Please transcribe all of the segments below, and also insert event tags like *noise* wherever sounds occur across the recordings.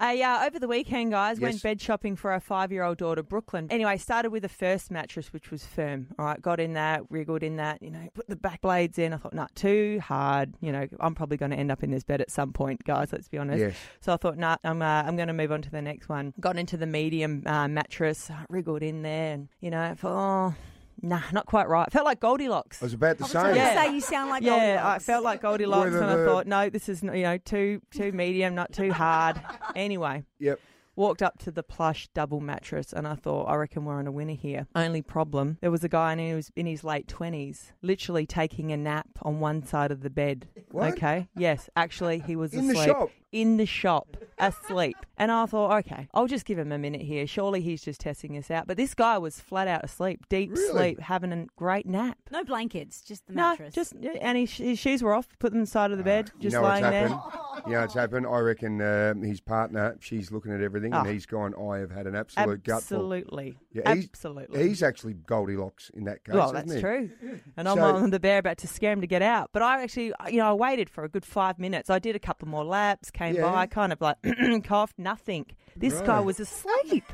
I, uh, over the weekend, guys, went bed shopping for our five year old daughter, Brooklyn. Anyway, started with the first mattress, which was firm. All right, got in that, wriggled in that, you know, put the back blades in. I thought, nah, too hard. You know, I'm probably going to end up in this bed at some point, guys, let's be honest. Yes. So I thought, nah, I'm, uh, I'm going to move on to the next one. Got into the medium uh, mattress, wriggled in there, and, you know, I thought, oh, nah, not quite right. Felt like Goldilocks. I was about to I was say. going Yeah. say you sound like yeah, I Goldilocks. felt like Goldilocks, and I thought, no, this is you know too too medium, not too hard. Anyway, Yep. Walked up to the plush double mattress, and I thought, I reckon we're on a winner here. Only problem, there was a guy and he was in his late twenties, literally taking a nap on one side of the bed. What? Okay, yes, actually, he was In the asleep shop? in the shop asleep. And I thought, okay, I'll just give him a minute here. Surely he's just testing us out. But this guy was flat out asleep, deep Really? sleep, having a great nap. No blankets, just the No, mattress. just and his, his shoes were off. Put them on the side of the uh, bed, just you know what's lying there. happened? *laughs* You know what's happened? I reckon uh, his partner, she's looking at everything, and Oh. he's gone, I have had an absolute gutful. Absolutely, Yeah, he's- absolutely. He's actually Goldilocks in that case. well, isn't that's he? true. And I'm So- on the bear about to scare him to get out. But I actually, you know, I waited for a good five minutes. I did a couple more laps, came Yeah. by, kind of like *clears throat* coughed, nothing. This guy Right. was asleep.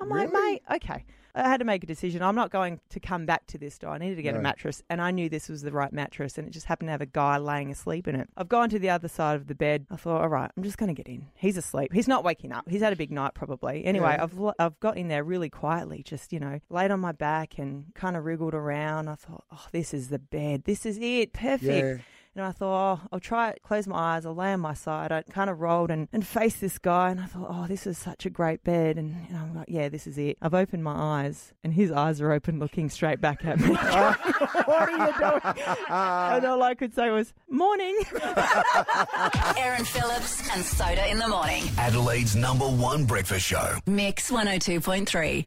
I'm like, mate, okay. I had to make a decision. I'm not going to come back to this door. I needed to get a mattress, and I knew this was the right mattress, and it just happened to have a guy laying asleep in it. I've gone to the other side of the bed. I thought, all right, I'm just going to get in. He's asleep. He's not waking up. He's had a big night probably. Anyway, Yeah. I've I've got in there really quietly, just you know, laid on my back and kind of wriggled around. I thought, oh, this is the bed. This is it. Perfect. Yeah. And I thought, oh, I'll try it, close my eyes, I'll lay on my side. I kind of rolled and, and faced this guy, and I thought, oh, this is such a great bed. And you know, I'm like, yeah, this is it. I've opened my eyes, and his eyes are open, looking straight back at me. *laughs* what are you doing? and all I could say was, morning. *laughs* Erin Phillips and Soda in the morning. Adelaide's number one breakfast show. Mix 102.3.